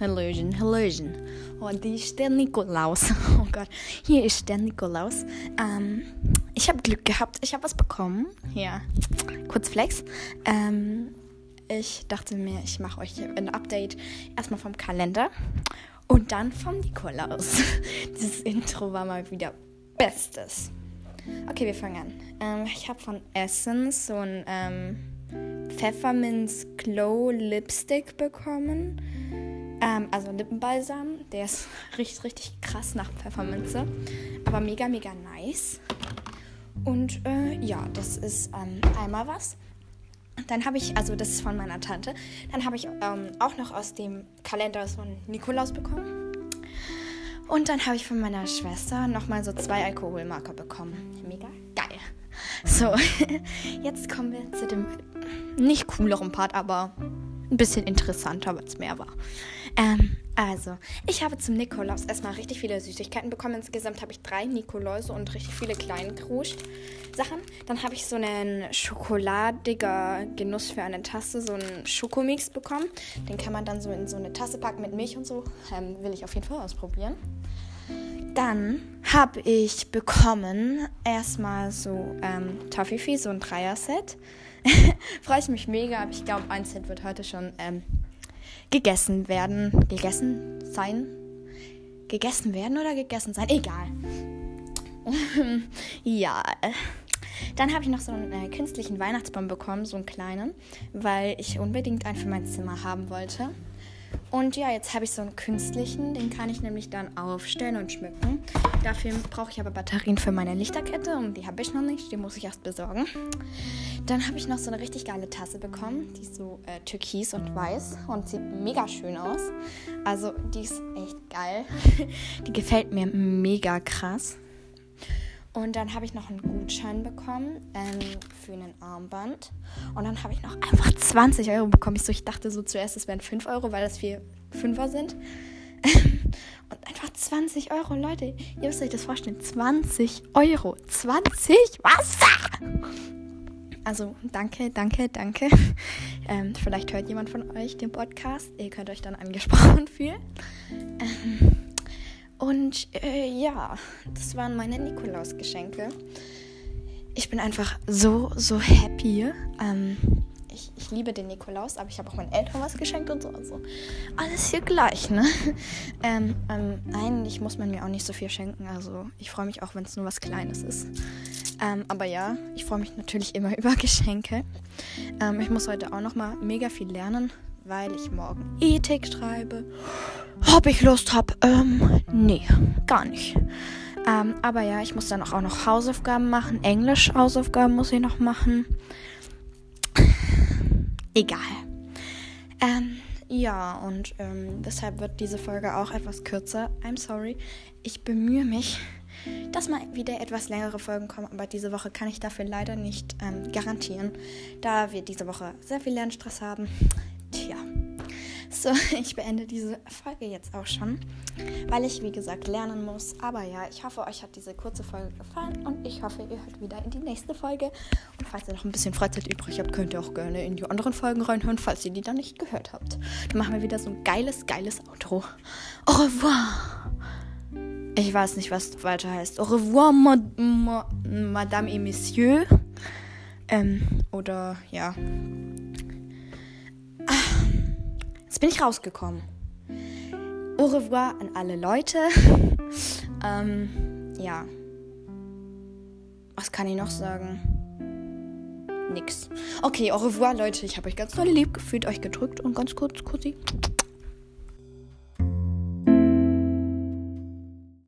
Hallöchen, Hallöchen. Und die ist der Nikolaus. Oh Gott, hier ist der Nikolaus. Ähm, ich habe Glück gehabt. Ich habe was bekommen. Hier, kurz Flex. Ähm, ich dachte mir, ich mache euch ein Update erstmal vom Kalender und dann vom Nikolaus. Dieses Intro war mal wieder Bestes. Okay, wir fangen an. Ähm, ich habe von Essence so ein ähm, Pfefferminz Glow Lipstick bekommen. Ähm, also Lippenbalsam. Der ist richtig, richtig krass nach Pfefferminze. Aber mega, mega nice. Und äh, ja, das ist ähm, einmal was. Dann habe ich, also das ist von meiner Tante, dann habe ich ähm, auch noch aus dem Kalender so einen Nikolaus bekommen. Und dann habe ich von meiner Schwester nochmal so zwei Alkoholmarker bekommen. Mega geil. So, jetzt kommen wir zu dem nicht cooleren Part, aber ein bisschen interessanter, weil es mehr war. Ähm, also, ich habe zum Nikolaus erstmal richtig viele Süßigkeiten bekommen. Insgesamt habe ich drei Nikoläuse und richtig viele kleine Kruscht-Sachen. Dann habe ich so einen schokoladiger Genuss für eine Tasse, so einen Schokomix bekommen. Den kann man dann so in so eine Tasse packen mit Milch und so. Ähm, will ich auf jeden Fall ausprobieren. Dann habe ich bekommen erstmal so ähm, Toffifee, so ein Dreier-Set. Freue ich mich mega, aber ich glaube, ein Set wird heute schon ähm, gegessen werden. Gegessen sein? Gegessen werden oder gegessen sein? Egal. ja. Dann habe ich noch so einen äh, künstlichen Weihnachtsbaum bekommen, so einen kleinen, weil ich unbedingt einen für mein Zimmer haben wollte. Und ja, jetzt habe ich so einen künstlichen, den kann ich nämlich dann aufstellen und schmücken. Dafür brauche ich aber Batterien für meine Lichterkette und die habe ich noch nicht, die muss ich erst besorgen. Dann habe ich noch so eine richtig geile Tasse bekommen, die ist so äh, türkis und weiß und sieht mega schön aus. Also die ist echt geil. die gefällt mir mega krass. Und dann habe ich noch einen Gutschein bekommen ähm, für ein Armband. Und dann habe ich noch einfach 20 Euro bekommen. Ich, so, ich dachte so zuerst, es wären 5 Euro, weil das vier Fünfer sind. Und einfach 20 Euro, Leute. Ihr müsst euch das vorstellen. 20 Euro. 20? Was? Also danke, danke, danke. Ähm, vielleicht hört jemand von euch den Podcast. Ihr könnt euch dann angesprochen fühlen. Ähm, und äh, ja, das waren meine Nikolausgeschenke. Ich bin einfach so, so happy. Ähm, ich, ich, liebe den Nikolaus, aber ich habe auch meinen Eltern was geschenkt und so. Also alles hier gleich, ne? Ähm, ähm, eigentlich muss man mir auch nicht so viel schenken. Also ich freue mich auch, wenn es nur was Kleines ist. Ähm, aber ja, ich freue mich natürlich immer über Geschenke. Ähm, ich muss heute auch noch mal mega viel lernen weil ich morgen Ethik schreibe. Ob ich Lust habe? Ähm, nee, gar nicht. Ähm, aber ja, ich muss dann auch noch Hausaufgaben machen. Englisch-Hausaufgaben muss ich noch machen. Egal. Ähm, ja, und ähm, deshalb wird diese Folge auch etwas kürzer. I'm sorry. Ich bemühe mich, dass mal wieder etwas längere Folgen kommen, aber diese Woche kann ich dafür leider nicht ähm, garantieren, da wir diese Woche sehr viel Lernstress haben. So, ich beende diese Folge jetzt auch schon, weil ich, wie gesagt, lernen muss. Aber ja, ich hoffe, euch hat diese kurze Folge gefallen und ich hoffe, ihr hört wieder in die nächste Folge. Und falls ihr noch ein bisschen Freizeit übrig habt, könnt ihr auch gerne in die anderen Folgen reinhören, falls ihr die dann nicht gehört habt. Dann machen wir wieder so ein geiles, geiles Outro. Au revoir! Ich weiß nicht, was weiter heißt. Au revoir, ma ma Madame et Messieurs. Ähm, oder ja. Jetzt bin ich rausgekommen. Au revoir an alle Leute. ähm, ja. Was kann ich noch sagen? Nix. Okay, au revoir, Leute. Ich habe euch ganz doll lieb gefühlt, euch gedrückt und ganz kurz, kurzi.